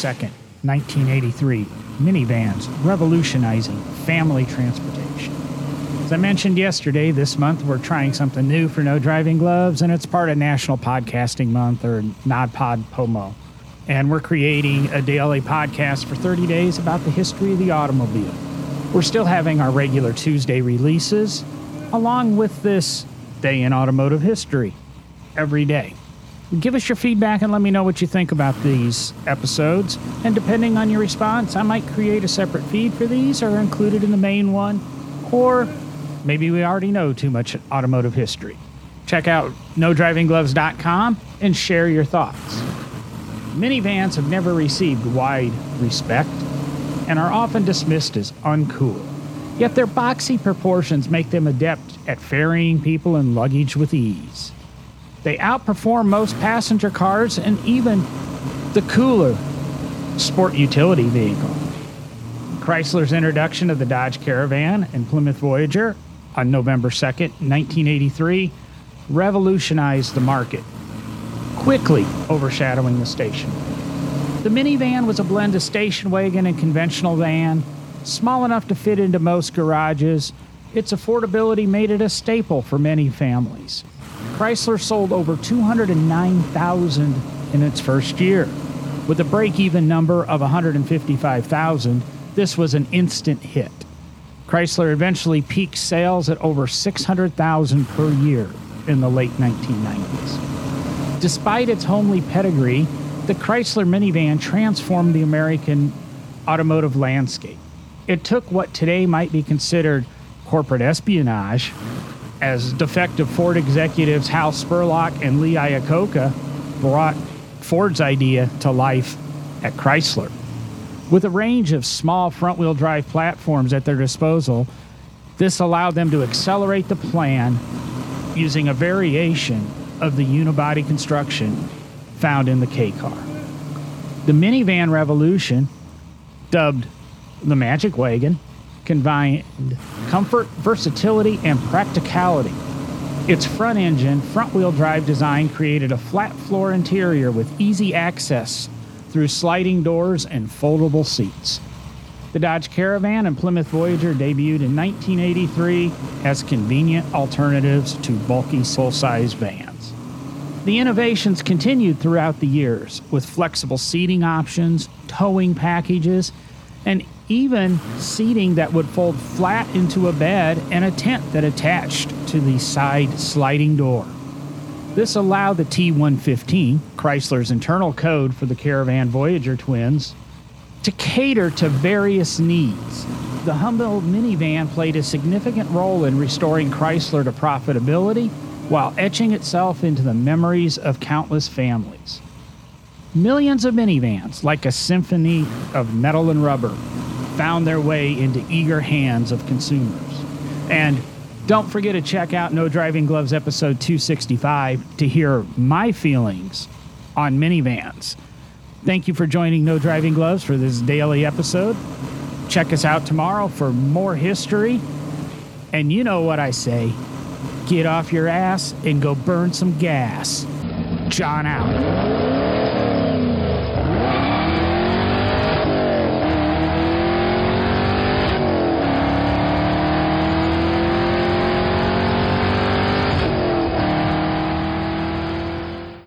2nd, 1983. Minivans revolutionizing family transportation. As I mentioned yesterday, this month we're trying something new for No Driving Gloves, and it's part of National Podcasting Month or NAPODPOMO. And we're creating a daily podcast for 30 days about the history of the automobile. We're still having our regular Tuesday releases, along with this day in automotive history every day. Give us your feedback and let me know what you think about these episodes. And depending on your response, I might create a separate feed for these or include it in the main one. Or maybe we already know too much automotive history. Check out nodrivinggloves.com and share your thoughts. Minivans have never received wide respect and are often dismissed as uncool. Yet their boxy proportions make them adept at ferrying people and luggage with ease. They outperform most passenger cars and even the cooler sport utility vehicle. Chrysler's introduction of the Dodge Caravan and Plymouth Voyager on November 2nd, 1983, revolutionized the market, quickly overshadowing the station. The minivan was a blend of station wagon and conventional van, small enough to fit into most garages. Its affordability made it a staple for many families. Chrysler sold over 209,000 in its first year. With a break even number of 155,000, this was an instant hit. Chrysler eventually peaked sales at over 600,000 per year in the late 1990s. Despite its homely pedigree, the Chrysler minivan transformed the American automotive landscape. It took what today might be considered corporate espionage as defective Ford executives Hal Spurlock and Lee Iacocca brought Ford's idea to life at Chrysler. With a range of small front wheel drive platforms at their disposal, this allowed them to accelerate the plan using a variation of the unibody construction found in the K car. The minivan revolution, dubbed the Magic Wagon, combined comfort, versatility, and practicality. Its front engine, front wheel drive design created a flat floor interior with easy access through sliding doors and foldable seats. The Dodge Caravan and Plymouth Voyager debuted in 1983 as convenient alternatives to bulky full size vans. The innovations continued throughout the years with flexible seating options, towing packages, and even seating that would fold flat into a bed and a tent that attached to the side sliding door. This allowed the T 115, Chrysler's internal code for the Caravan Voyager twins, to cater to various needs. The humble minivan played a significant role in restoring Chrysler to profitability while etching itself into the memories of countless families. Millions of minivans, like a symphony of metal and rubber, found their way into eager hands of consumers. And don't forget to check out No Driving Gloves episode 265 to hear my feelings on minivans. Thank you for joining No Driving Gloves for this daily episode. Check us out tomorrow for more history. And you know what I say get off your ass and go burn some gas. John out.